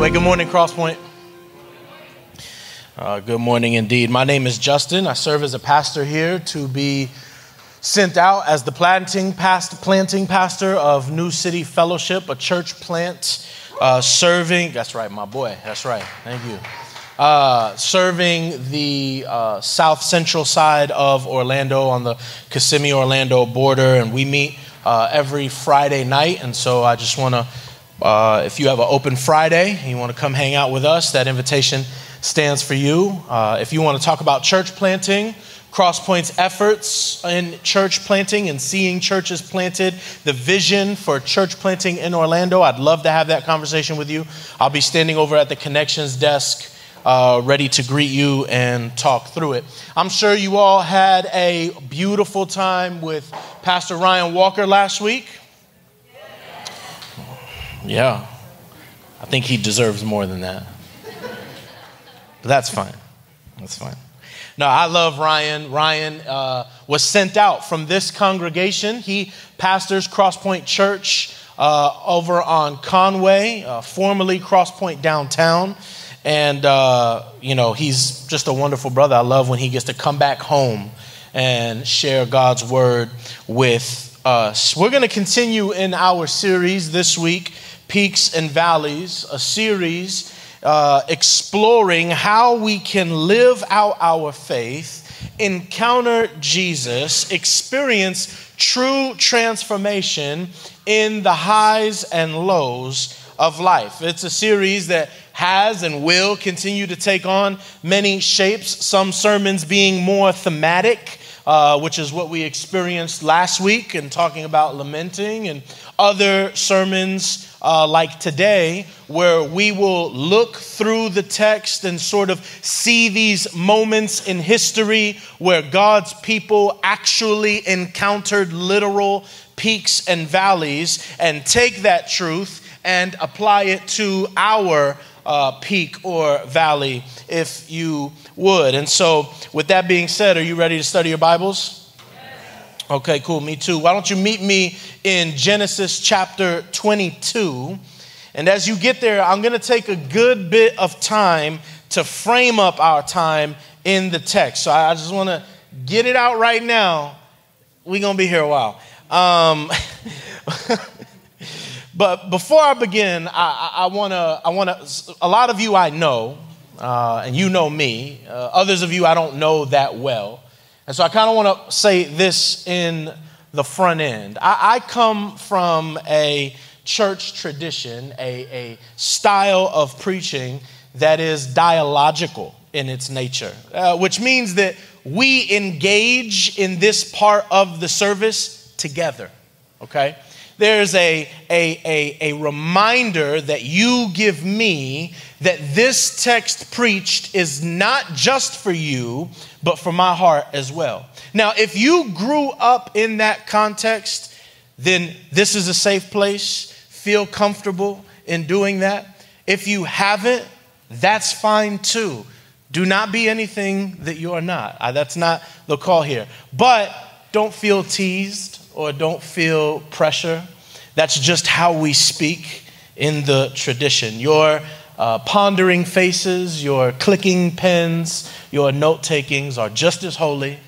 Anyway, good morning, Crosspoint. Uh, good morning indeed. My name is Justin. I serve as a pastor here to be sent out as the planting, past, planting pastor of New City Fellowship, a church plant uh, serving. That's right, my boy. That's right. Thank you. Uh, serving the uh, south central side of Orlando on the Kissimmee Orlando border, and we meet uh, every Friday night. And so I just want to, uh, if you have an open Friday and you want to come hang out with us, that invitation stands for you. Uh, if you want to talk about church planting, Crosspoint's efforts in church planting and seeing churches planted, the vision for church planting in Orlando, I'd love to have that conversation with you. I'll be standing over at the connections desk. Uh, ready to greet you and talk through it. I'm sure you all had a beautiful time with Pastor Ryan Walker last week. Yeah, I think he deserves more than that. But that's fine. That's fine. No, I love Ryan. Ryan uh, was sent out from this congregation. He pastors Crosspoint Church uh, over on Conway, uh, formerly Crosspoint downtown. And, uh, you know, he's just a wonderful brother. I love when he gets to come back home and share God's word with us. We're going to continue in our series this week, Peaks and Valleys, a series uh, exploring how we can live out our faith, encounter Jesus, experience true transformation in the highs and lows of life. It's a series that has and will continue to take on many shapes, some sermons being more thematic. Uh, which is what we experienced last week and talking about lamenting, and other sermons uh, like today, where we will look through the text and sort of see these moments in history where God's people actually encountered literal peaks and valleys and take that truth and apply it to our uh, peak or valley, if you would. And so, with that being said, are you ready to study your Bibles? Okay, cool. Me too. Why don't you meet me in Genesis chapter 22? And as you get there, I'm going to take a good bit of time to frame up our time in the text. So I just want to get it out right now. We're going to be here a while. Um, but before I begin, I, I want to, I want to, a lot of you I know, uh, and you know me. Uh, others of you I don't know that well. And so I kind of want to say this in the front end. I, I come from a church tradition, a, a style of preaching that is dialogical in its nature, uh, which means that we engage in this part of the service together, okay? There's a, a, a, a reminder that you give me that this text preached is not just for you, but for my heart as well. Now, if you grew up in that context, then this is a safe place. Feel comfortable in doing that. If you haven't, that's fine too. Do not be anything that you are not. That's not the call here. But don't feel teased or don't feel pressure. That's just how we speak in the tradition. Your uh, pondering faces, your clicking pens, your note takings are just as holy,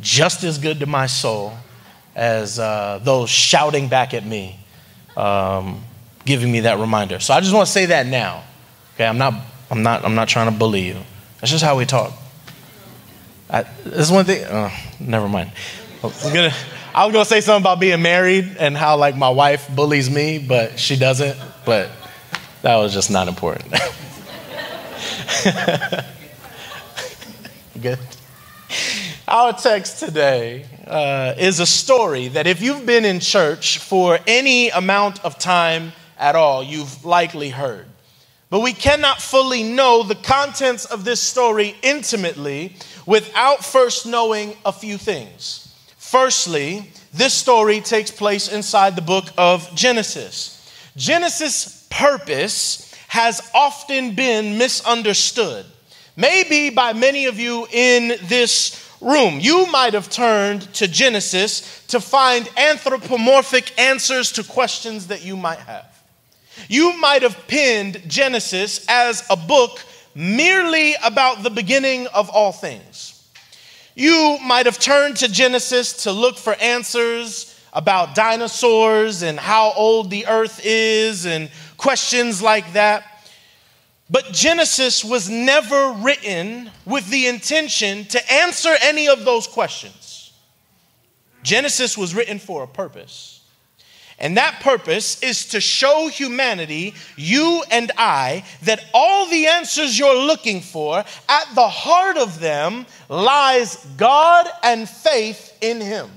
just as good to my soul as uh, those shouting back at me, um, giving me that reminder. So I just want to say that now. Okay, I'm not, I'm not, I'm not trying to bully you. That's just how we talk. I, this one thing. Uh, never mind. We're gonna. I was gonna say something about being married and how like my wife bullies me, but she doesn't. But that was just not important. Good. Our text today uh, is a story that if you've been in church for any amount of time at all, you've likely heard. But we cannot fully know the contents of this story intimately without first knowing a few things. Firstly, this story takes place inside the book of Genesis. Genesis' purpose has often been misunderstood. Maybe by many of you in this room, you might have turned to Genesis to find anthropomorphic answers to questions that you might have. You might have pinned Genesis as a book merely about the beginning of all things. You might have turned to Genesis to look for answers about dinosaurs and how old the earth is and questions like that. But Genesis was never written with the intention to answer any of those questions. Genesis was written for a purpose. And that purpose is to show humanity, you and I, that all the answers you're looking for, at the heart of them lies God and faith in Him.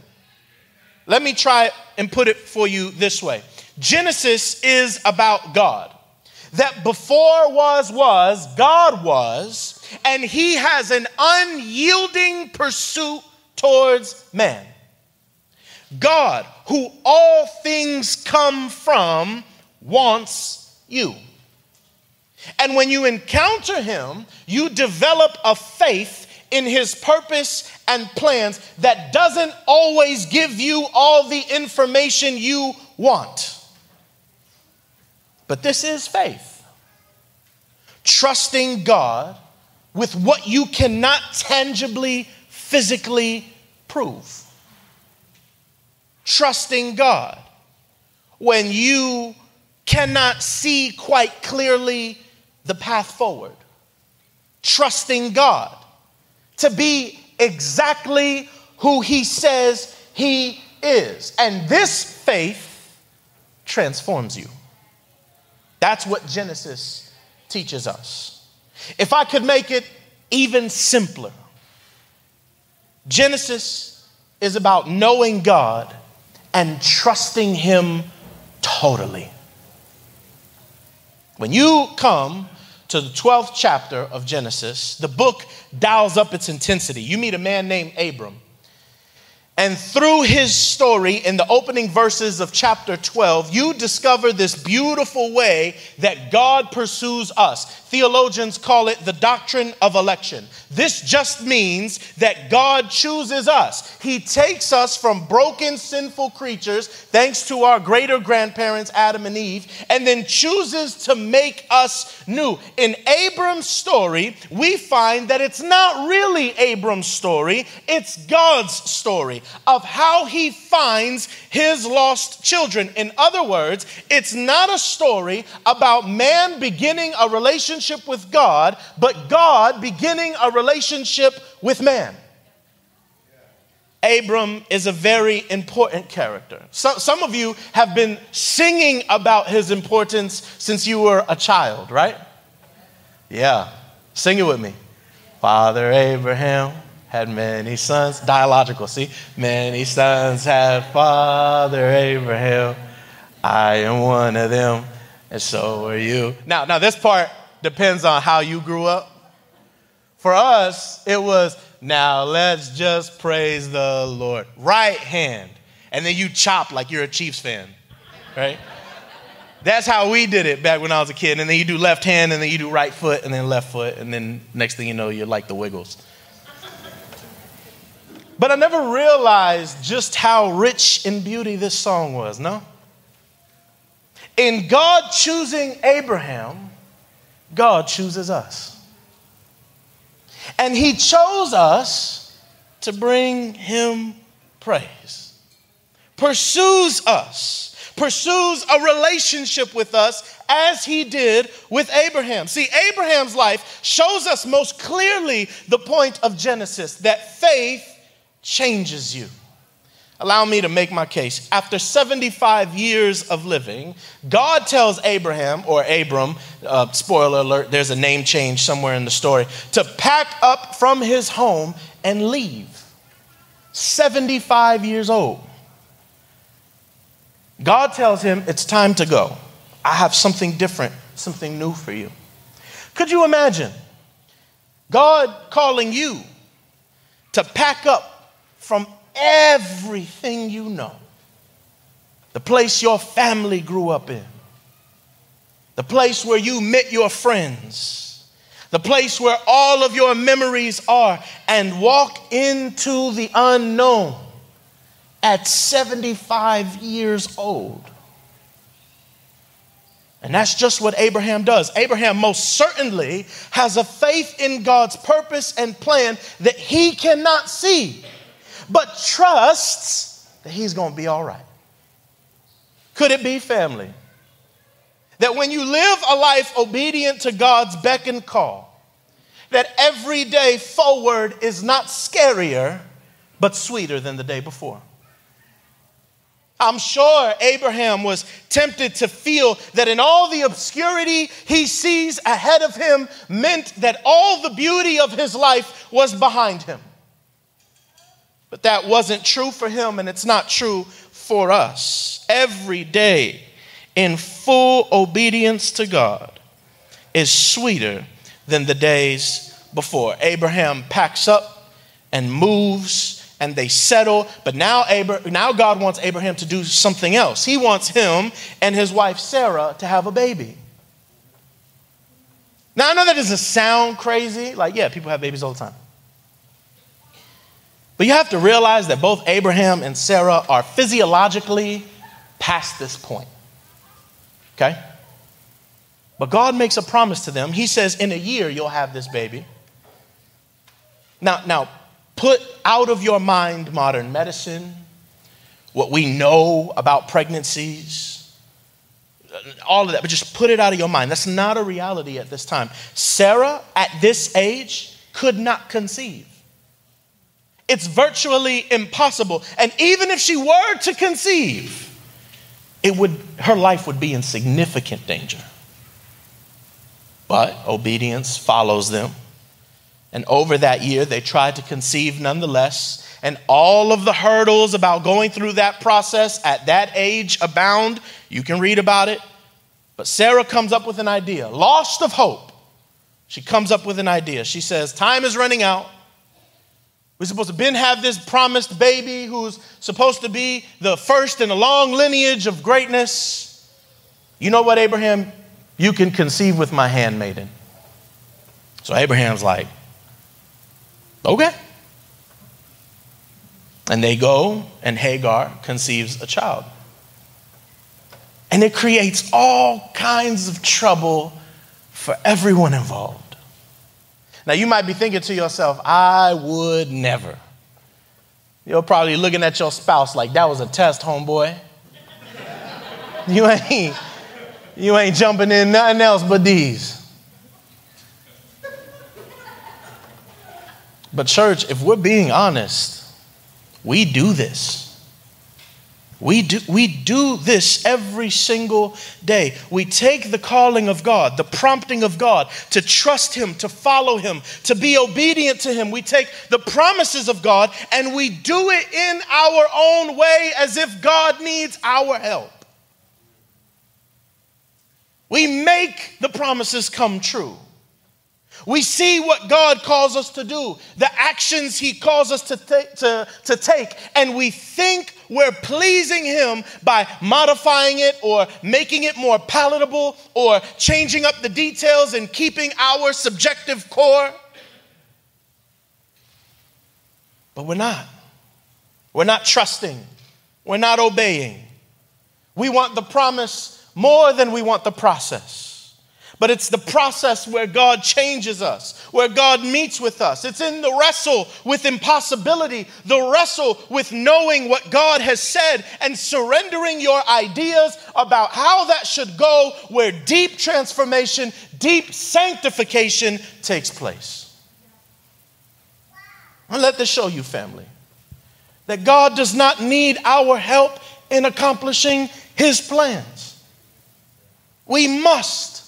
Let me try and put it for you this way Genesis is about God. That before was, was, God was, and He has an unyielding pursuit towards man. God, who all things come from, wants you. And when you encounter Him, you develop a faith in His purpose and plans that doesn't always give you all the information you want. But this is faith. Trusting God with what you cannot tangibly, physically prove trusting God when you cannot see quite clearly the path forward. Trusting God to be exactly who He says He is. And this faith transforms you. That's what Genesis teaches us. If I could make it even simpler, Genesis is about knowing God and trusting Him totally. When you come to the 12th chapter of Genesis, the book dials up its intensity. You meet a man named Abram. And through his story in the opening verses of chapter 12, you discover this beautiful way that God pursues us. Theologians call it the doctrine of election. This just means that God chooses us. He takes us from broken, sinful creatures, thanks to our greater grandparents, Adam and Eve, and then chooses to make us new. In Abram's story, we find that it's not really Abram's story, it's God's story of how he finds his lost children. In other words, it's not a story about man beginning a relationship with God, but God beginning a relationship with man. Abram is a very important character. So, some of you have been singing about his importance since you were a child, right? Yeah, sing it with me. Father Abraham had many sons. Dialogical, see? Many sons had Father Abraham. I am one of them, and so are you. Now, now this part depends on how you grew up. For us, it was now let's just praise the Lord. Right hand. And then you chop like you're a Chiefs fan, right? That's how we did it back when I was a kid. And then you do left hand, and then you do right foot, and then left foot, and then next thing you know, you're like the Wiggles. But I never realized just how rich in beauty this song was, no? In God choosing Abraham, God chooses us. And He chose us to bring Him praise, pursues us, pursues a relationship with us as He did with Abraham. See, Abraham's life shows us most clearly the point of Genesis that faith changes you. Allow me to make my case. After 75 years of living, God tells Abraham, or Abram, uh, spoiler alert, there's a name change somewhere in the story, to pack up from his home and leave. 75 years old. God tells him, It's time to go. I have something different, something new for you. Could you imagine God calling you to pack up from everything you know. The place your family grew up in, the place where you met your friends, the place where all of your memories are, and walk into the unknown at 75 years old. And that's just what Abraham does. Abraham most certainly has a faith in God's purpose and plan that he cannot see, but trusts that he's going to be all right. Could it be family? That when you live a life obedient to God's beck and call, that every day forward is not scarier, but sweeter than the day before. I'm sure Abraham was tempted to feel that in all the obscurity he sees ahead of him meant that all the beauty of his life was behind him. But that wasn't true for him, and it's not true for us. Every day in full obedience to God is sweeter than the days before. Abraham packs up and moves and they settle. But now, Abra- now God wants Abraham to do something else. He wants him and his wife Sarah to have a baby. Now, I know that doesn't sound crazy. Like, yeah, people have babies all the time. But you have to realize that both Abraham and Sarah are physiologically past this point. Okay? But God makes a promise to them. He says, In a year, you'll have this baby. Now, now, put out of your mind modern medicine, what we know about pregnancies, all of that, but just put it out of your mind. That's not a reality at this time. Sarah, at this age, could not conceive. It's virtually impossible. And even if she were to conceive, it would, her life would be in significant danger. But obedience follows them. And over that year, they tried to conceive nonetheless. And all of the hurdles about going through that process at that age abound. You can read about it. But Sarah comes up with an idea, lost of hope. She comes up with an idea. She says, Time is running out. We're supposed to Ben have this promised baby who's supposed to be the first in a long lineage of greatness. You know what, Abraham? You can conceive with my handmaiden. So Abraham's like, Okay. And they go, and Hagar conceives a child. And it creates all kinds of trouble for everyone involved. Now, you might be thinking to yourself, I would never. You're probably looking at your spouse like that was a test, homeboy. you ain't, you ain't jumping in nothing else but these. But, church, if we're being honest, we do this. We do, we do this every single day. We take the calling of God, the prompting of God to trust Him, to follow Him, to be obedient to Him. We take the promises of God and we do it in our own way as if God needs our help. We make the promises come true. We see what God calls us to do, the actions He calls us to, to, to take, and we think we're pleasing Him by modifying it or making it more palatable or changing up the details and keeping our subjective core. But we're not. We're not trusting. We're not obeying. We want the promise more than we want the process. But it's the process where God changes us, where God meets with us. It's in the wrestle with impossibility, the wrestle with knowing what God has said and surrendering your ideas about how that should go, where deep transformation, deep sanctification takes place. And let this show you, family, that God does not need our help in accomplishing his plans. We must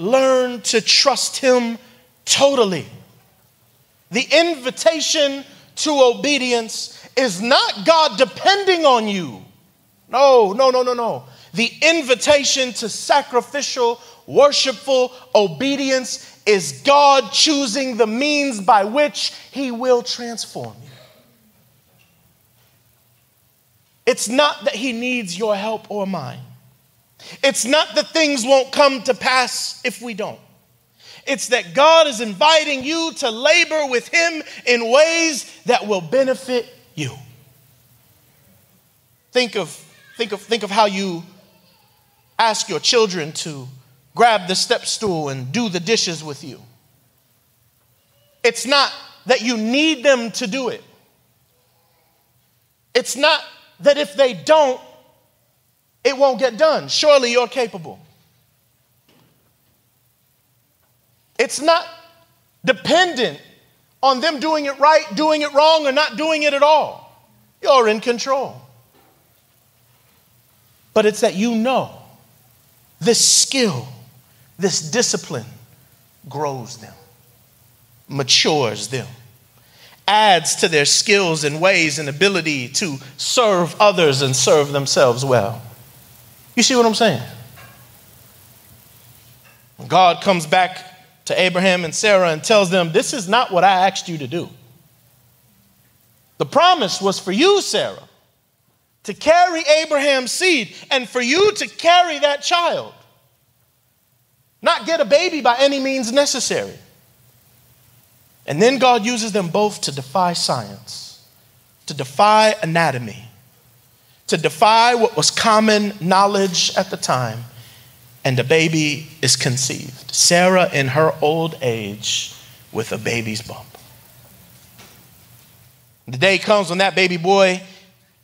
learn to trust Him totally. The invitation to obedience is not God depending on you. No, no, no, no, no. The invitation to sacrificial, worshipful obedience is God choosing the means by which He will transform you. It's not that He needs your help or mine. It's not that things won't come to pass if we don't. It's that God is inviting you to labor with Him in ways that will benefit you. Think of, think of, think of how you ask your children to grab the step stool and do the dishes with you. It's not that you need them to do it. It's not that if they don't, it won't get done. Surely you're capable. It's not dependent on them doing it right, doing it wrong, or not doing it at all. You're in control. But it's that you know this skill, this discipline grows them, matures them, adds to their skills and ways and ability to serve others and serve themselves well. You see what I'm saying? God comes back to Abraham and Sarah and tells them, This is not what I asked you to do. The promise was for you, Sarah, to carry Abraham's seed and for you to carry that child. Not get a baby by any means necessary. And then God uses them both to defy science, to defy anatomy, to defy what was common knowledge at the time, and a baby is conceived. Sarah, in her old age, with a baby's bump. The day comes when that baby boy,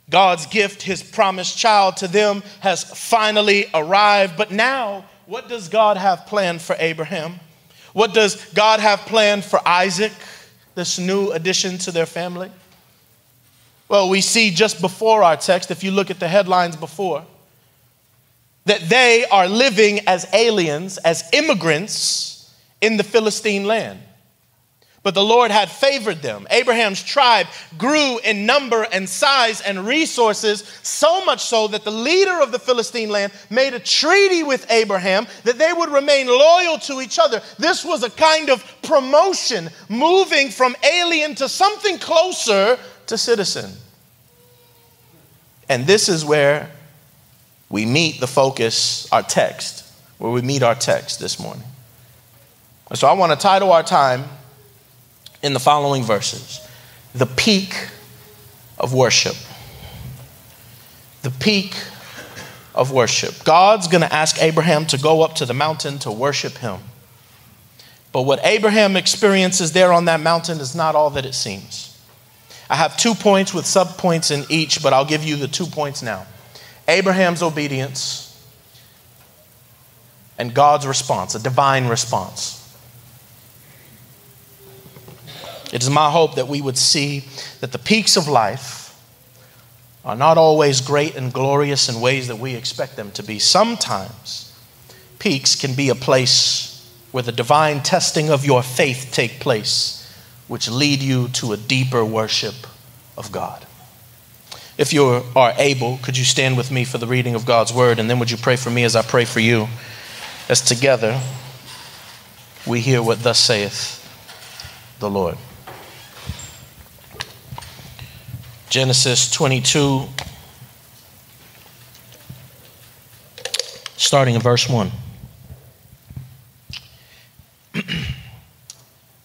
God's gift, his promised child to them, has finally arrived. But now, what does God have planned for Abraham? What does God have planned for Isaac, this new addition to their family? Well, we see just before our text, if you look at the headlines before, that they are living as aliens, as immigrants in the Philistine land. But the Lord had favored them. Abraham's tribe grew in number and size and resources, so much so that the leader of the Philistine land made a treaty with Abraham that they would remain loyal to each other. This was a kind of promotion, moving from alien to something closer to citizen. And this is where we meet the focus, our text, where we meet our text this morning. So I want to title our time in the following verses The Peak of Worship. The peak of worship. God's going to ask Abraham to go up to the mountain to worship him. But what Abraham experiences there on that mountain is not all that it seems. I have two points with subpoints in each, but I'll give you the two points now. Abraham's obedience and God's response, a divine response. It is my hope that we would see that the peaks of life are not always great and glorious in ways that we expect them to be. Sometimes peaks can be a place where the divine testing of your faith take place, which lead you to a deeper worship of God. If you are able, could you stand with me for the reading of God's word? And then would you pray for me as I pray for you? As together we hear what thus saith the Lord. Genesis 22, starting in verse 1.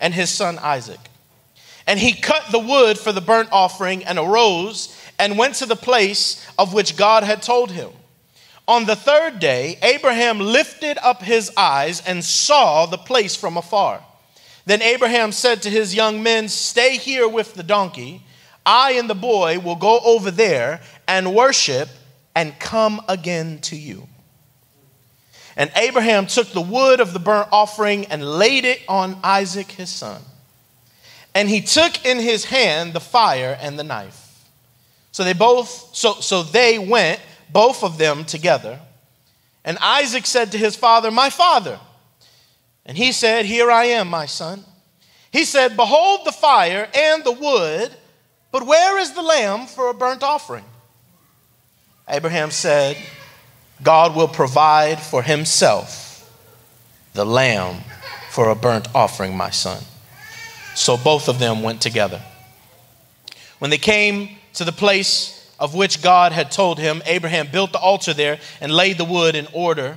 and his son Isaac. And he cut the wood for the burnt offering and arose and went to the place of which God had told him. On the third day, Abraham lifted up his eyes and saw the place from afar. Then Abraham said to his young men, Stay here with the donkey. I and the boy will go over there and worship and come again to you. And Abraham took the wood of the burnt offering and laid it on Isaac his son. And he took in his hand the fire and the knife. So they both, so, so they went, both of them together. And Isaac said to his father, My father. And he said, Here I am, my son. He said, Behold the fire and the wood, but where is the lamb for a burnt offering? Abraham said, God will provide for himself the lamb for a burnt offering, my son. So both of them went together. When they came to the place of which God had told him, Abraham built the altar there and laid the wood in order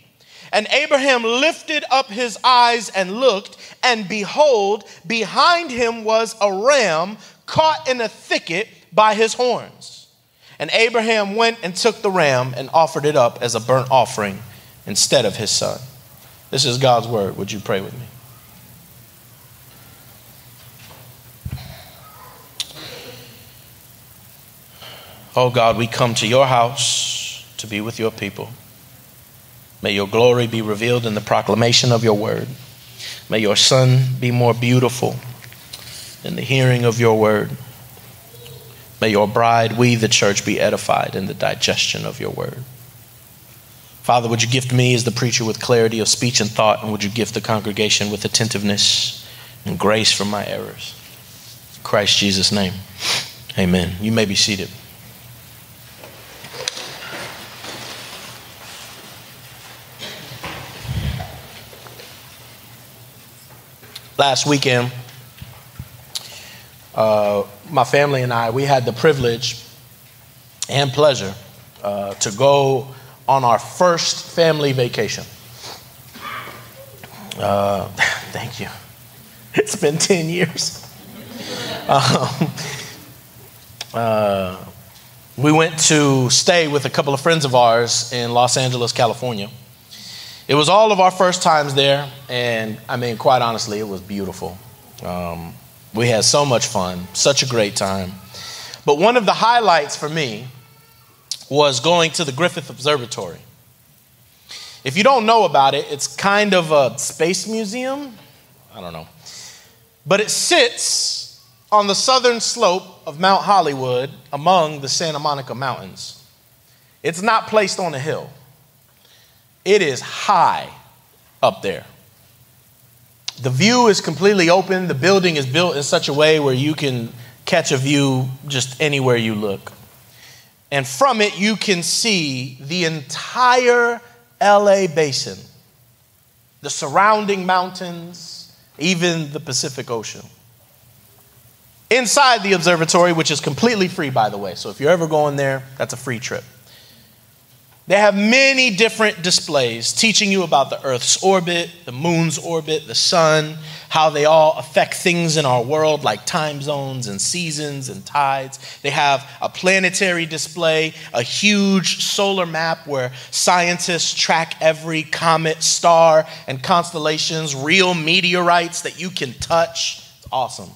And Abraham lifted up his eyes and looked, and behold, behind him was a ram caught in a thicket by his horns. And Abraham went and took the ram and offered it up as a burnt offering instead of his son. This is God's word. Would you pray with me? Oh God, we come to your house to be with your people. May your glory be revealed in the proclamation of your word. May your son be more beautiful in the hearing of your word. May your bride, we the church, be edified in the digestion of your word. Father, would you gift me as the preacher with clarity of speech and thought, and would you gift the congregation with attentiveness and grace for my errors? In Christ Jesus' name, amen. You may be seated. Last weekend, uh, my family and I, we had the privilege and pleasure uh, to go on our first family vacation. Uh, thank you. It's been 10 years. Um, uh, we went to stay with a couple of friends of ours in Los Angeles, California. It was all of our first times there, and I mean, quite honestly, it was beautiful. Um, we had so much fun, such a great time. But one of the highlights for me was going to the Griffith Observatory. If you don't know about it, it's kind of a space museum. I don't know. But it sits on the southern slope of Mount Hollywood among the Santa Monica Mountains. It's not placed on a hill. It is high up there. The view is completely open. The building is built in such a way where you can catch a view just anywhere you look. And from it, you can see the entire LA basin, the surrounding mountains, even the Pacific Ocean. Inside the observatory, which is completely free, by the way, so if you're ever going there, that's a free trip. They have many different displays teaching you about the Earth's orbit, the moon's orbit, the sun, how they all affect things in our world like time zones and seasons and tides. They have a planetary display, a huge solar map where scientists track every comet, star, and constellations, real meteorites that you can touch. It's awesome.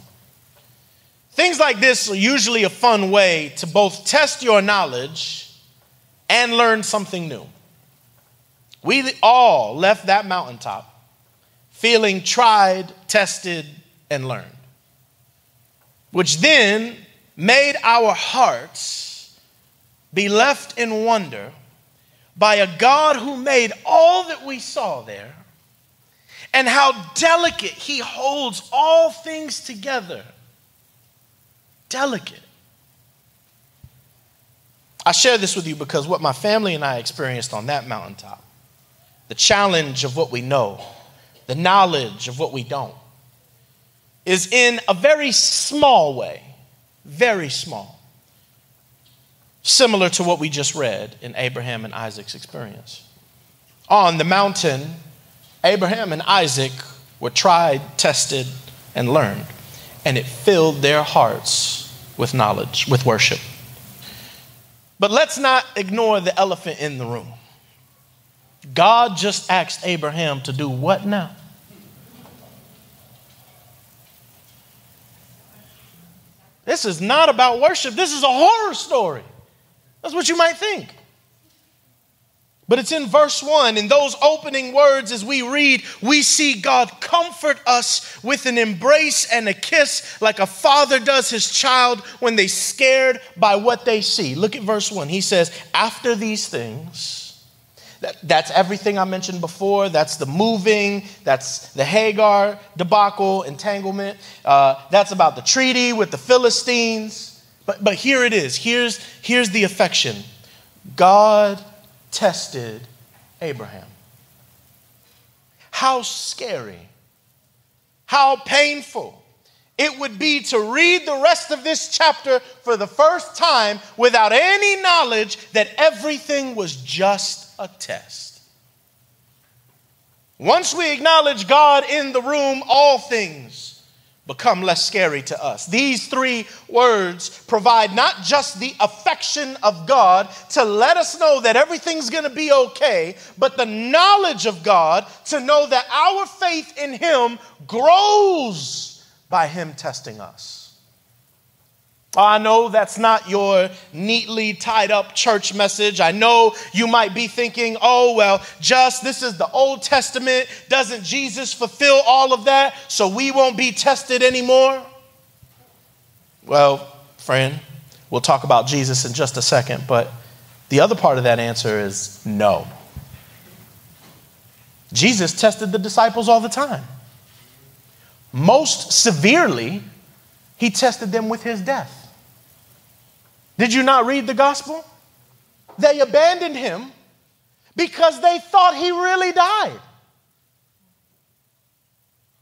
Things like this are usually a fun way to both test your knowledge and learned something new. We all left that mountaintop feeling tried, tested, and learned, which then made our hearts be left in wonder by a God who made all that we saw there and how delicate He holds all things together. Delicate. I share this with you because what my family and I experienced on that mountaintop, the challenge of what we know, the knowledge of what we don't, is in a very small way, very small, similar to what we just read in Abraham and Isaac's experience. On the mountain, Abraham and Isaac were tried, tested, and learned, and it filled their hearts with knowledge, with worship. But let's not ignore the elephant in the room. God just asked Abraham to do what now? This is not about worship. This is a horror story. That's what you might think. But it's in verse 1. In those opening words, as we read, we see God comfort us with an embrace and a kiss like a father does his child when they're scared by what they see. Look at verse 1. He says, After these things, that, that's everything I mentioned before. That's the moving, that's the Hagar debacle, entanglement. Uh, that's about the treaty with the Philistines. But, but here it is. Here's, here's the affection God tested Abraham. How scary, how painful it would be to read the rest of this chapter for the first time without any knowledge that everything was just a test. Once we acknowledge God in the room, all things become less scary to us. These three words provide not just the affection of God to let us know that everything's going to be okay, but the knowledge of God to know that our faith in Him grows by Him testing us. I know that's not your neatly tied up church message. I know you might be thinking, oh, well, just this is the Old Testament. Doesn't Jesus fulfill all of that so we won't be tested anymore? Well, friend, we'll talk about Jesus in just a second, but the other part of that answer is no. Jesus tested the disciples all the time. Most severely, he tested them with his death. Did you not read the gospel? They abandoned him because they thought he really died.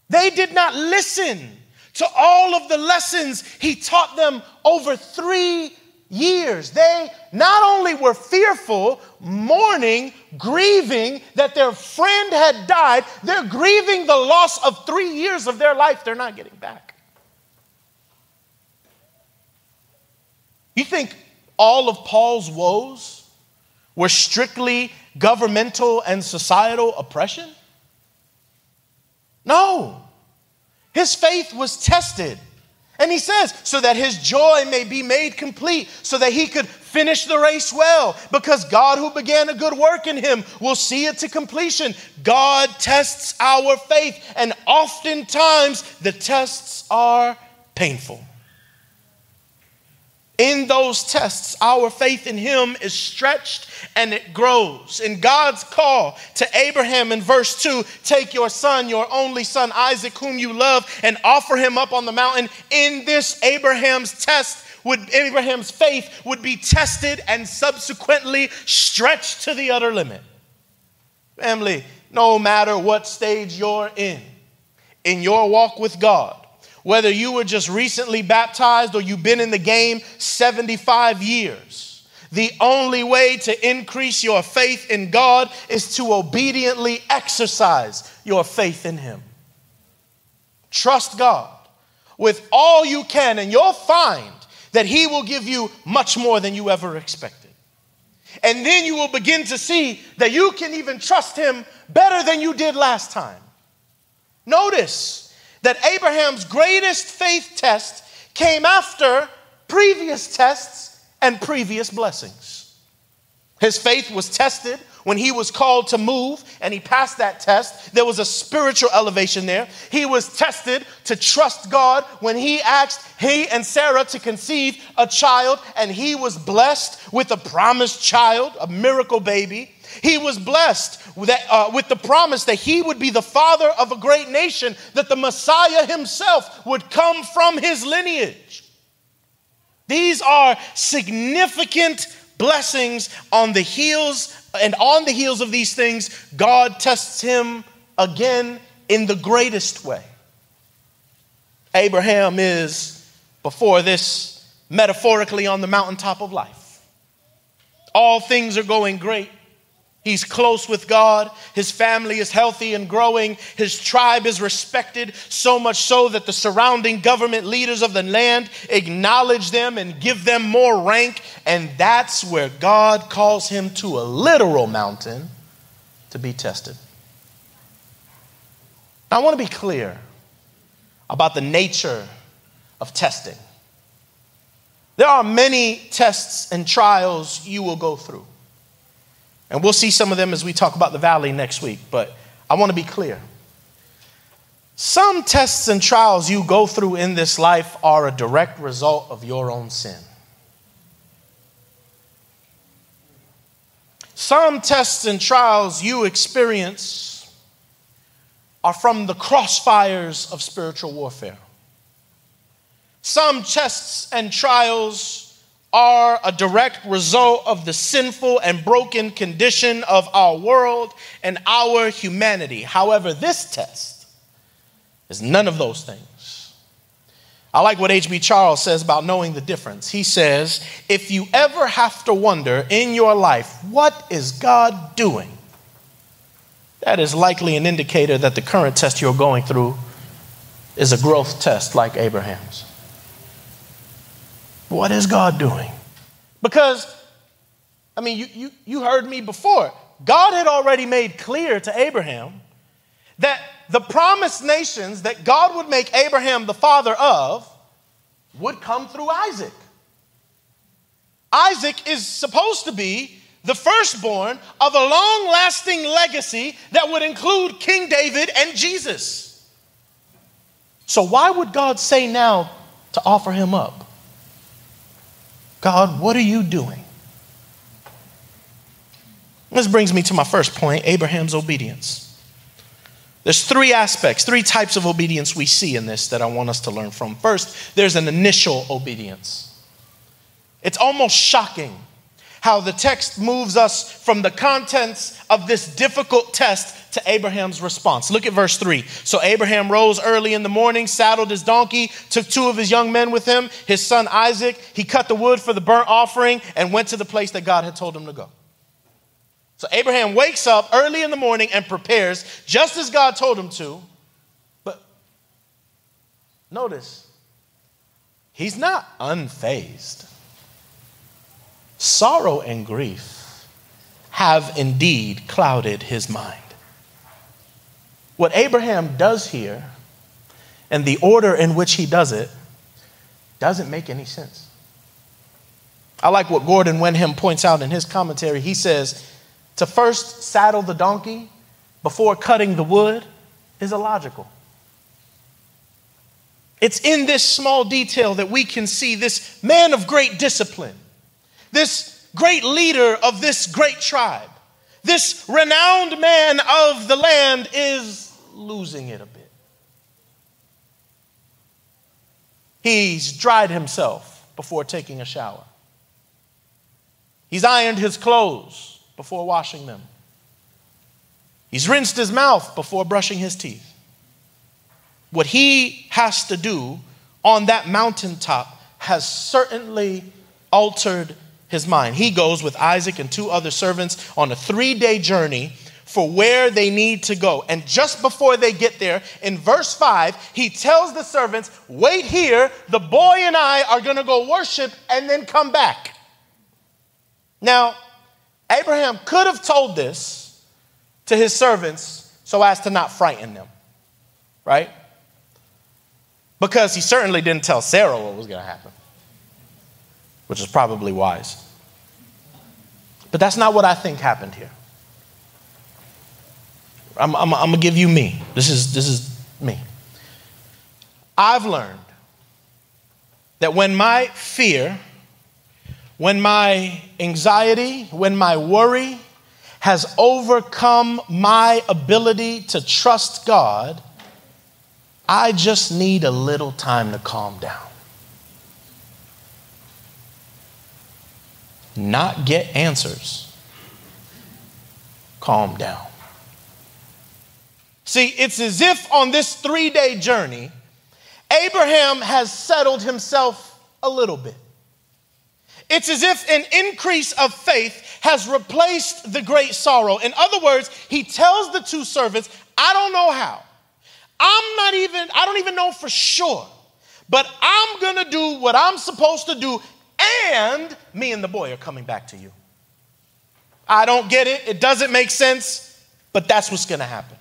They did not listen to all of the lessons he taught them over three years. They not only were fearful, mourning, grieving that their friend had died, they're grieving the loss of three years of their life they're not getting back. You think all of Paul's woes were strictly governmental and societal oppression? No. His faith was tested. And he says, so that his joy may be made complete, so that he could finish the race well, because God who began a good work in him will see it to completion. God tests our faith, and oftentimes the tests are painful. In those tests, our faith in Him is stretched and it grows. In God's call to Abraham in verse 2 take your son, your only son, Isaac, whom you love, and offer him up on the mountain. In this, Abraham's test would Abraham's faith would be tested and subsequently stretched to the utter limit. Family, no matter what stage you're in, in your walk with God, whether you were just recently baptized or you've been in the game 75 years. The only way to increase your faith in God is to obediently exercise your faith in Him. Trust God with all you can, and you'll find that He will give you much more than you ever expected. And then you will begin to see that you can even trust Him better than you did last time. Notice, that Abraham's greatest faith test came after previous tests and previous blessings. His faith was tested when he was called to move and he passed that test. There was a spiritual elevation there. He was tested to trust God when he asked he and Sarah to conceive a child and he was blessed with a promised child, a miracle baby. He was blessed with, that, uh, with the promise that he would be the father of a great nation, that the Messiah himself would come from his lineage. These are significant blessings on the heels, and on the heels of these things, God tests him again in the greatest way. Abraham is, before this, metaphorically on the mountaintop of life. All things are going great. He's close with God. His family is healthy and growing. His tribe is respected, so much so that the surrounding government leaders of the land acknowledge them and give them more rank. And that's where God calls him to a literal mountain to be tested. Now, I want to be clear about the nature of testing. There are many tests and trials you will go through. And we'll see some of them as we talk about the valley next week, but I want to be clear. Some tests and trials you go through in this life are a direct result of your own sin. Some tests and trials you experience are from the crossfires of spiritual warfare. Some tests and trials are a direct result of the sinful and broken condition of our world and our humanity. However, this test is none of those things. I like what H.B. Charles says about knowing the difference. He says, if you ever have to wonder in your life, what is God doing? That is likely an indicator that the current test you're going through is a growth test like Abraham's. What is God doing? Because, I mean, you, you, you heard me before. God had already made clear to Abraham that the promised nations that God would make Abraham the father of would come through Isaac. Isaac is supposed to be the firstborn of a long lasting legacy that would include King David and Jesus. So, why would God say now to offer him up? God, what are you doing? This brings me to my first point Abraham's obedience. There's three aspects, three types of obedience we see in this that I want us to learn from. First, there's an initial obedience. It's almost shocking how the text moves us from the contents of this difficult test to Abraham's response. Look at verse 3. So Abraham rose early in the morning, saddled his donkey, took two of his young men with him, his son Isaac. He cut the wood for the burnt offering and went to the place that God had told him to go. So Abraham wakes up early in the morning and prepares just as God told him to. But notice, he's not unfazed. Sorrow and grief have indeed clouded his mind. What Abraham does here and the order in which he does it doesn't make any sense. I like what Gordon Wenham points out in his commentary. He says, to first saddle the donkey before cutting the wood is illogical. It's in this small detail that we can see this man of great discipline, this great leader of this great tribe, this renowned man of the land is losing it a bit. He's dried himself before taking a shower. He's ironed his clothes before washing them. He's rinsed his mouth before brushing his teeth. What he has to do on that mountaintop has certainly altered his mind. He goes with Isaac and two other servants on a three day journey for where they need to go. And just before they get there, in verse 5, he tells the servants, Wait here, the boy and I are going to go worship and then come back. Now, Abraham could have told this to his servants so as to not frighten them, right? Because he certainly didn't tell Sarah what was going to happen, which is probably wise. But that's not what I think happened here. I'm, I'm, I'm going to give you me. This is, this is me. I've learned that when my fear when my anxiety, when my worry has overcome my ability to trust God, I just need a little time to calm down. Not get answers. Calm down. See, it's as if on this three day journey, Abraham has settled himself a little bit. It's as if an increase of faith has replaced the great sorrow. In other words, he tells the two servants, I don't know how. I'm not even, I don't even know for sure, but I'm gonna do what I'm supposed to do, and me and the boy are coming back to you. I don't get it, it doesn't make sense, but that's what's gonna happen.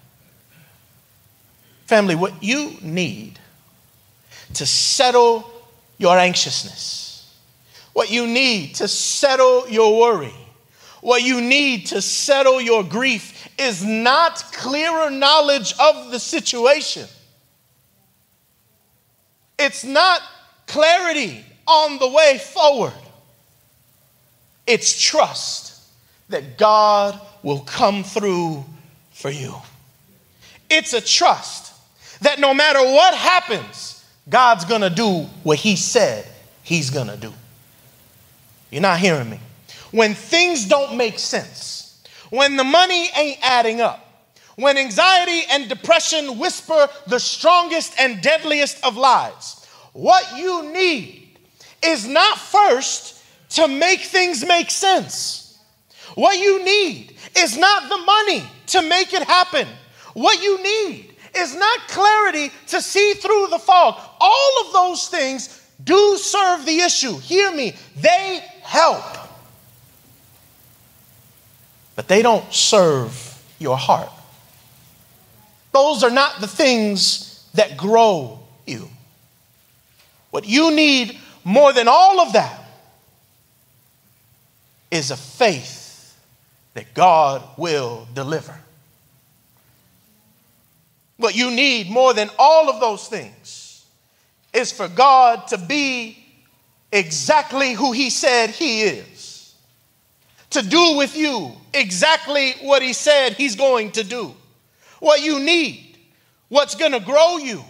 Family, what you need to settle your anxiousness what you need to settle your worry, What you need to settle your grief is not clearer knowledge of the situation. It's not clarity on the way forward. It's trust that God will come through for you. It's a trust that no matter what happens, God's gonna do what He said He's gonna do. You're not hearing me. When things don't make sense, when the money ain't adding up, when anxiety and depression whisper the strongest and deadliest of lies, what you need is not first to make things make sense. What you need is not the money to make it happen. What you need is not clarity to see through the fog. All of those things do serve the issue. Hear me, they help. But they don't serve your heart. Those are not the things that grow you. What you need more than all of that is a faith that God will deliver. What you need more than all of those things is for God to be exactly who He said He is, to do with you exactly what He said He's going to do. What you need, what's going to grow you,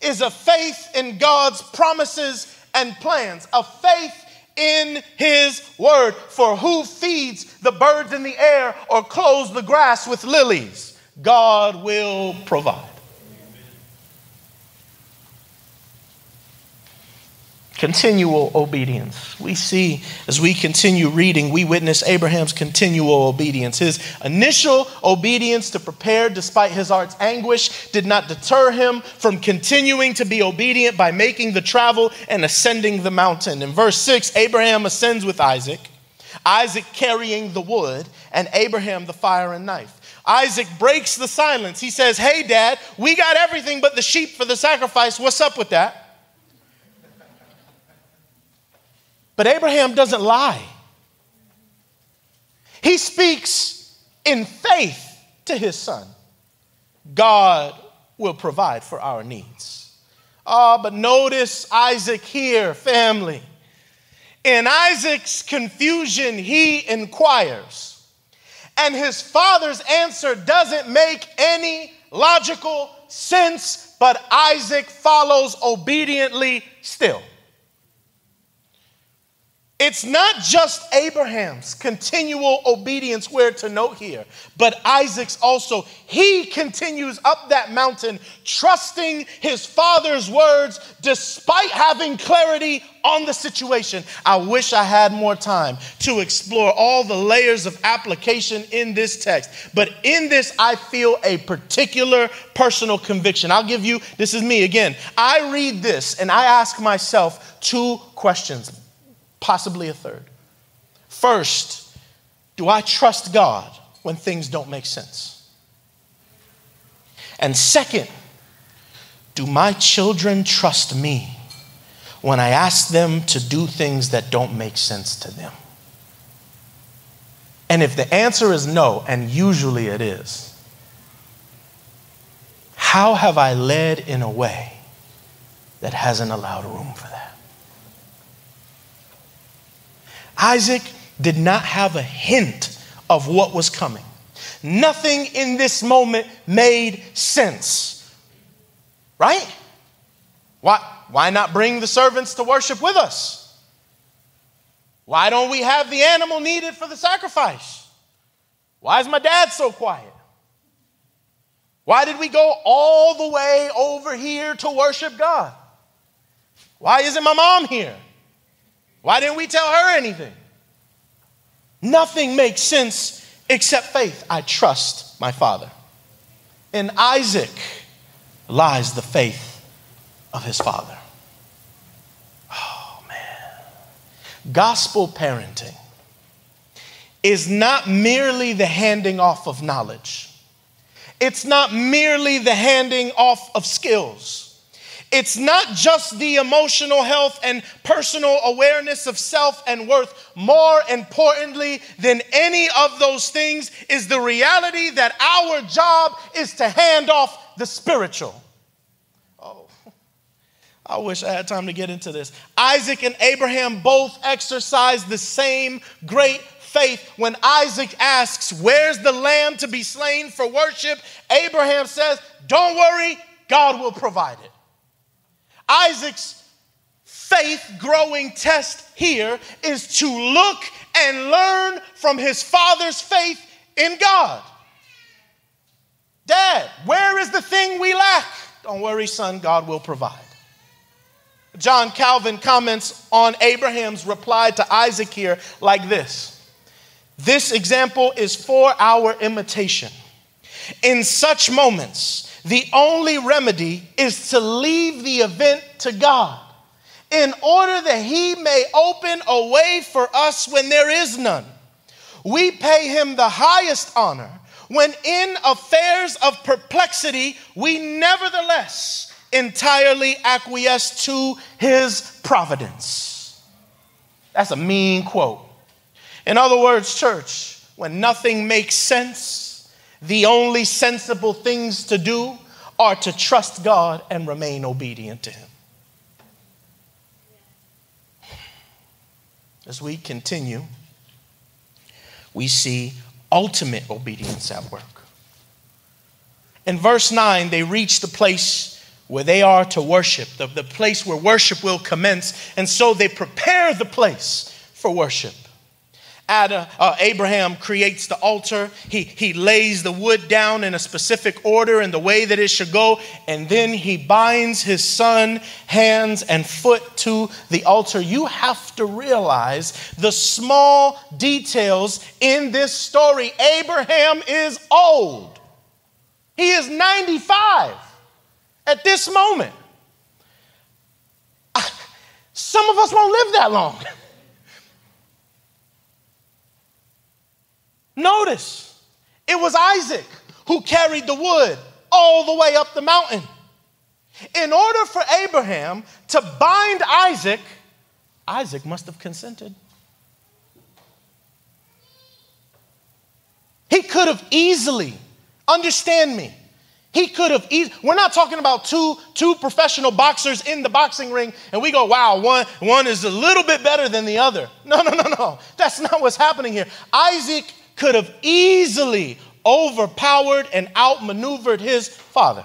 is a faith in God's promises and plans, a faith in his word. For who feeds the birds in the air or clothes the grass with lilies? God will provide. Continual obedience. We see as we continue reading, we witness Abraham's continual obedience. His initial obedience to prepare despite his heart's anguish did not deter him from continuing to be obedient by making the travel and ascending the mountain. In verse 6, Abraham ascends with Isaac, Isaac carrying the wood, and Abraham the fire and knife. Isaac breaks the silence. He says, Hey, dad, we got everything but the sheep for the sacrifice. What's up with that? But Abraham doesn't lie. He speaks in faith to his son. God will provide for our needs. Ah, oh, but notice Isaac here, family. In Isaac's confusion, he inquires. And his father's answer doesn't make any logical sense, but Isaac follows obediently still. It's not just Abraham's continual obedience, where to note here, but Isaac's also. He continues up that mountain, trusting his father's words despite having clarity on the situation. I wish I had more time to explore all the layers of application in this text, but in this, I feel a particular personal conviction. I'll give you this is me again. I read this and I ask myself two questions possibly a third. First, do I trust God when things don't make sense? And second, do my children trust me when I ask them to do things that don't make sense to them? And if the answer is no, and usually it is, how have I led in a way that hasn't allowed room for that? Isaac did not have a hint of what was coming. Nothing in this moment made sense. Right? Why, why not bring the servants to worship with us? Why don't we have the animal needed for the sacrifice? Why is my dad so quiet? Why did we go all the way over here to worship God? Why isn't my mom here? Why didn't we tell her anything? Nothing makes sense except faith. I trust my father. In Isaac lies the faith of his father. Oh, man. Gospel parenting is not merely the handing off of knowledge, it's not merely the handing off of skills. It's not just the emotional health and personal awareness of self and worth. More importantly than any of those things is the reality that our job is to hand off the spiritual. Oh, I wish I had time to get into this. Isaac and Abraham both exercised the same great faith when Isaac asks, Where's the lamb to be slain for worship? Abraham says, Don't worry, God will provide it. Isaac's faith growing test here is to look and learn from his father's faith in God. Dad, where is the thing we lack? Don't worry, son, God will provide. John Calvin comments on Abraham's reply to Isaac here like this This example is for our imitation. In such moments, the only remedy is to leave the event to God in order that He may open a way for us when there is none. We pay Him the highest honor when in affairs of perplexity we nevertheless entirely acquiesce to His providence. That's a mean quote. In other words, church, when nothing makes sense, the only sensible things to do are to trust God and remain obedient to Him. As we continue, we see ultimate obedience at work. In verse 9, they reach the place where they are to worship, the, the place where worship will commence, and so they prepare the place for worship. Adam, uh, Abraham creates the altar. He, he lays the wood down in a specific order and the way that it should go. And then he binds his son, hands and foot to the altar. You have to realize the small details in this story. Abraham is old, he is 95 at this moment. Some of us won't live that long. Notice, it was Isaac who carried the wood all the way up the mountain. In order for Abraham to bind Isaac, Isaac must have consented. He could have easily, understand me, he could have, e- we're not talking about two, two professional boxers in the boxing ring and we go, wow, one, one is a little bit better than the other. No, no, no, no. That's not what's happening here. Isaac could have easily overpowered and outmaneuvered his father.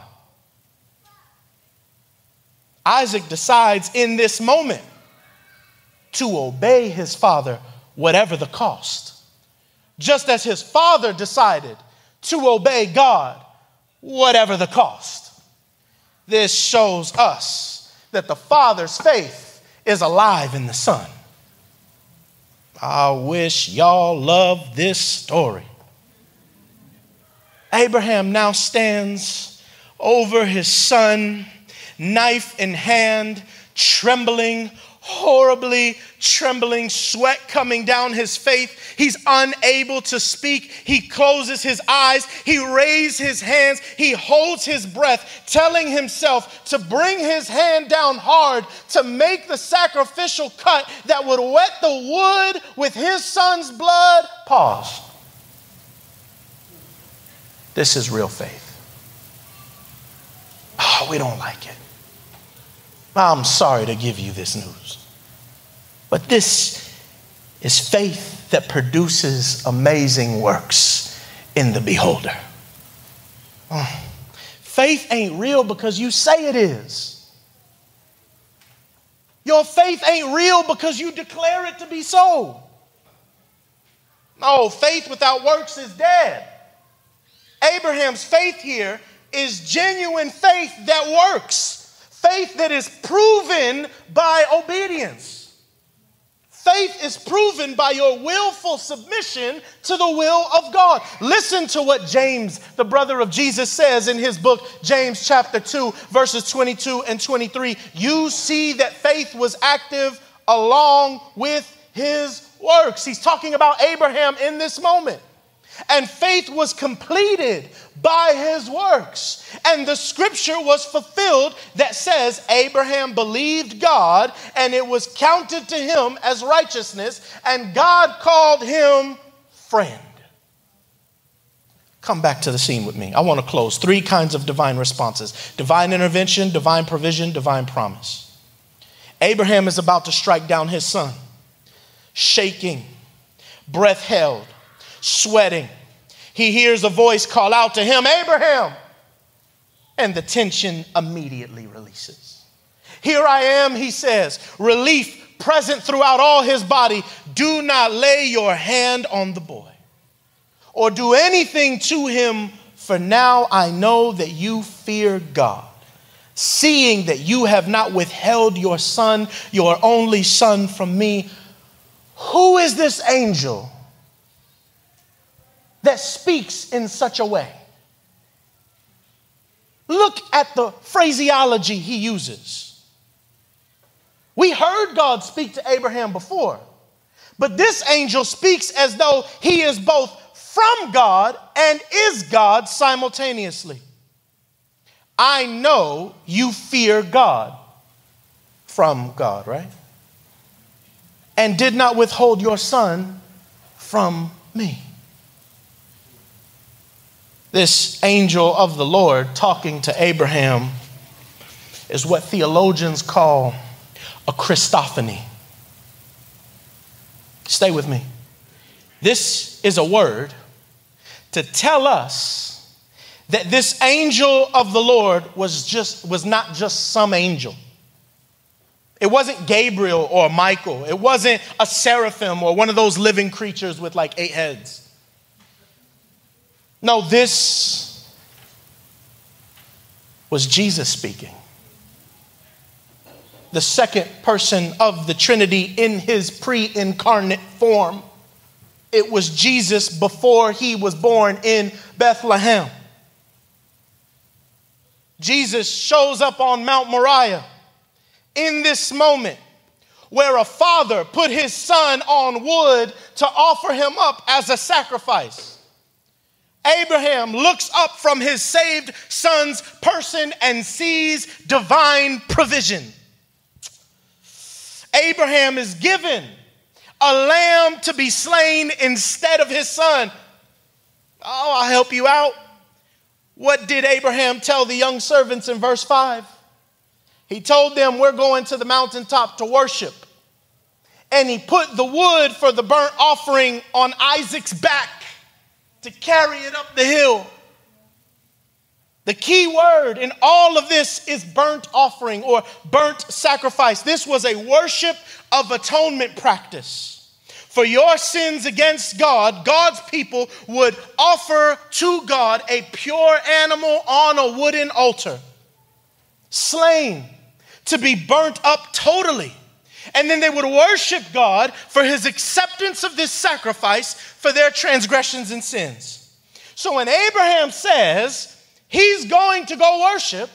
Isaac decides in this moment to obey his father, whatever the cost. Just as his father decided to obey God, whatever the cost. This shows us that the father's faith is alive in the son. I wish y'all loved this story. Abraham now stands over his son, knife in hand, trembling, horribly trembling, sweat coming down his face. He's unable to speak. He closes his eyes. He raises his hands. He holds his breath, telling himself to bring his hand down hard to make the sacrificial cut that would wet the wood with his son's blood. Pause. This is real faith. Oh, we don't like it. I'm sorry to give you this news. But this is faith that produces amazing works in the beholder. Oh. Faith ain't real because you say it is. Your faith ain't real because you declare it to be so. No, faith without works is dead. Abraham's faith here is genuine faith that works, faith that is proven by obedience. Faith is proven by your willful submission to the will of God. Listen to what James, the brother of Jesus, says in his book, James chapter 2, verses 22 and 23. You see that faith was active along with his works. He's talking about Abraham in this moment. And faith was completed by his works. And the scripture was fulfilled that says Abraham believed God and it was counted to him as righteousness, and God called him friend. Come back to the scene with me. I want to close. Three kinds of divine responses divine intervention, divine provision, divine promise. Abraham is about to strike down his son, shaking, breath held, sweating. He hears a voice call out to him, Abraham, and the tension immediately releases. Here I am, he says, relief present throughout all his body. Do not lay your hand on the boy or do anything to him, for now I know that you fear God seeing that you have not withheld your son, your only son, from me. Who is this angel that speaks in such a way? Look at the phraseology he uses. We heard God speak to Abraham before, but this angel speaks as though he is both from God and is God simultaneously. I know you fear God from God, right? And did not withhold your son from me. This angel of the Lord talking to Abraham is what theologians call a Christophany. Stay with me. This is a word to tell us that this angel of the Lord was just was not just some angel. It wasn't Gabriel or Michael. It wasn't a seraphim or one of those living creatures with like eight heads. No, this was Jesus speaking. The second person of the Trinity in his pre incarnate form. It was Jesus before he was born in Bethlehem. Jesus shows up on Mount Moriah in this moment where a father put his son on wood to offer him up as a sacrifice. Abraham looks up from his saved son's person and sees divine provision. Abraham is given a lamb to be slain instead of his son. Oh, I'll help you out. What did Abraham tell the young servants in verse 5? He told them, We're going to the mountaintop to worship. And he put the wood for the burnt offering on Isaac's back to carry it up the hill. The key word in all of this is burnt offering or burnt sacrifice. This was a worship of atonement practice for your sins against God, God's people would offer to God a pure animal on a wooden altar, slain to be burnt up totally. And then they would worship God for his acceptance of this sacrifice for their transgressions and sins. So when Abraham says he's going to go worship,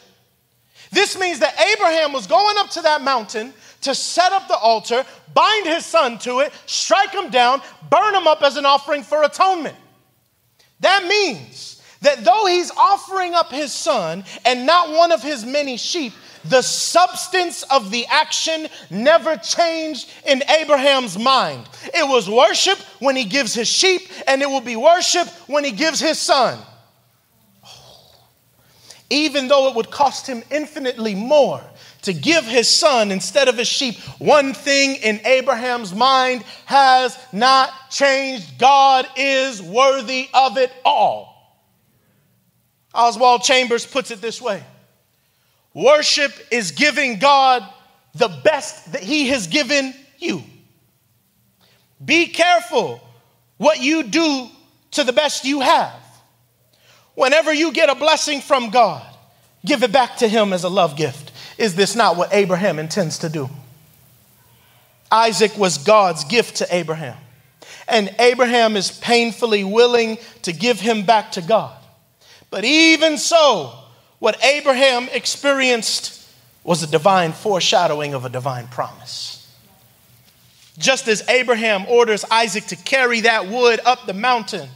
this means that Abraham was going up to that mountain to set up the altar, bind his son to it, strike him down, burn him up as an offering for atonement. That means that though he's offering up his son and not one of his many sheep, the substance of the action never changed in Abraham's mind. It was worship when he gives his sheep, and it will be worship when he gives his son. Even though it would cost him infinitely more to give his son instead of his sheep. One thing in Abraham's mind has not changed. God is worthy of it all. Oswald Chambers puts it this way Worship is giving God the best that he has given you. Be careful what you do to the best you have. Whenever you get a blessing from God, give it back to him as a love gift. Is this not what Abraham intends to do? Isaac was God's gift to Abraham. And Abraham is painfully willing to give him back to God. But even so, what Abraham experienced was a divine foreshadowing of a divine promise. Just as Abraham orders Isaac to carry that wood up the mountain,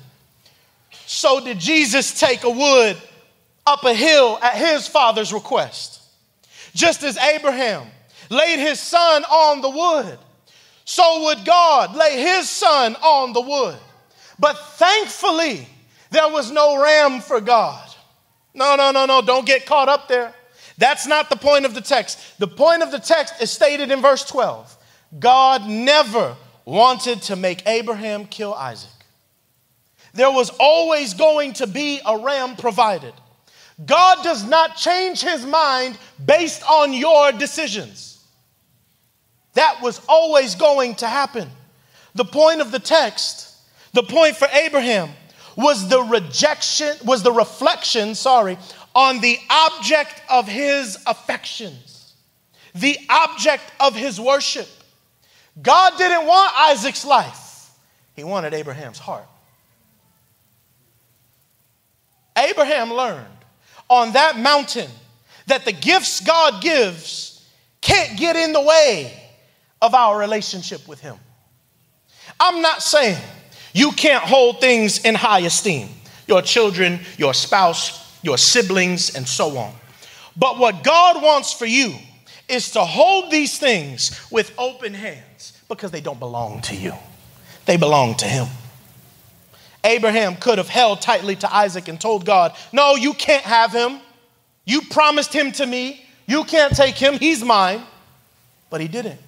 so did Jesus take a wood up a hill at his father's request. Just as Abraham laid his son on the wood, so would God lay his son on the wood. But thankfully, there was no ram for God. No, no, no, no, don't get caught up there. That's not the point of the text. The point of the text is stated in verse 12. God never wanted to make Abraham kill Isaac. There was always going to be a ram provided. God does not change his mind based on your decisions. That was always going to happen. The point of the text, the point for Abraham was the rejection, was the reflection, sorry, on the object of his affections, the object of his worship. God didn't want Isaac's life, he wanted Abraham's heart. Abraham learned on that mountain that the gifts God gives can't get in the way of our relationship with Him. I'm not saying you can't hold things in high esteem your children, your spouse, your siblings, and so on. But what God wants for you is to hold these things with open hands because they don't belong to you, they belong to Him. Abraham could have held tightly to Isaac and told God, No, you can't have him. You promised him to me. You can't take him. He's mine. But he didn't.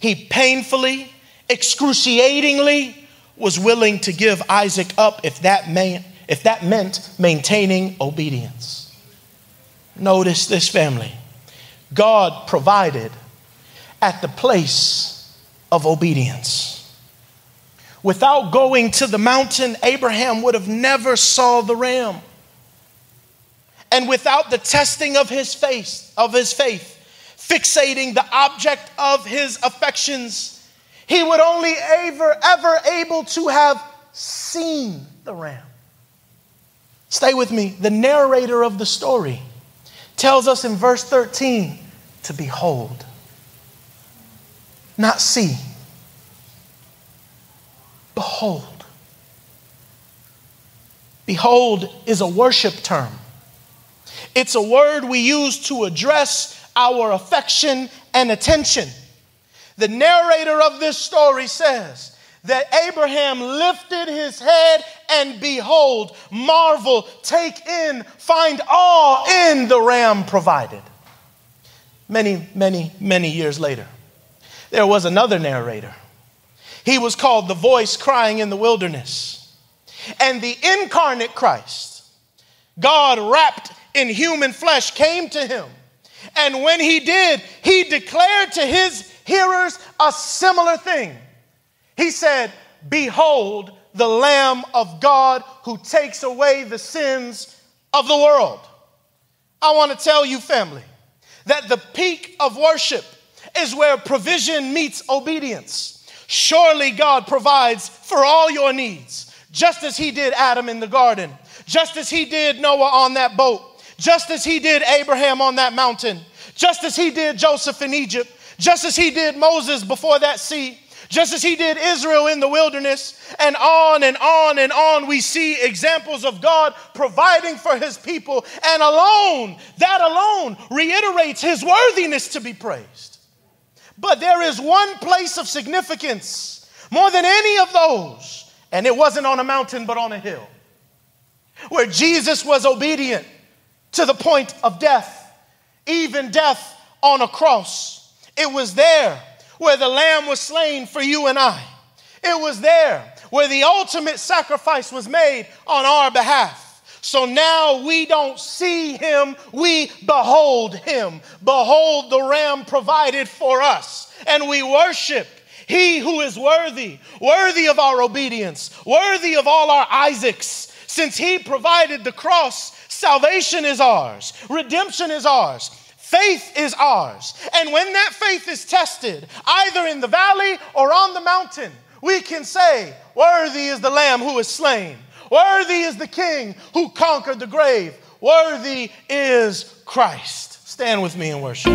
He painfully, excruciatingly was willing to give Isaac up if that, man, if that meant maintaining obedience. Notice this family God provided at the place of obedience. Without going to the mountain, Abraham would have never saw the ram. And without the testing of his faith, of his faith, fixating the object of his affections, he would only ever, ever able to have seen the ram. Stay with me. The narrator of the story tells us in verse 13 to behold, not see behold. Behold is a worship term. It's a word we use to address our affection and attention. The narrator of this story says that Abraham lifted his head and behold, marvel, take in, find awe in the ram provided. Many, many, many years later, there was another narrator he was called the voice crying in the wilderness. And the incarnate Christ, God wrapped in human flesh, came to him. And when he did, he declared to his hearers a similar thing. He said, Behold, the Lamb of God who takes away the sins of the world. I want to tell you, family, that the peak of worship is where provision meets obedience. Surely God provides for all your needs, just as He did Adam in the garden, just as He did Noah on that boat, just as He did Abraham on that mountain, just as He did Joseph in Egypt, just as He did Moses before that sea, just as He did Israel in the wilderness, and on and on and on, we see examples of God providing for His people, and alone, that alone reiterates His worthiness to be praised. But there is one place of significance more than any of those, and it wasn't on a mountain but on a hill, where Jesus was obedient to the point of death, even death on a cross. It was there where the lamb was slain for you and I. It was there where the ultimate sacrifice was made on our behalf. So now we don't see him, we behold him. Behold the ram provided for us, and we worship he who is worthy, worthy of our obedience, worthy of all our Isaacs. Since he provided the cross, salvation is ours, redemption is ours. Faith is ours. And when that faith is tested, either in the valley or on the mountain, we can say, Worthy is the Lamb who is slain. Worthy is the King who conquered the grave. Worthy is Christ. Stand with me and worship.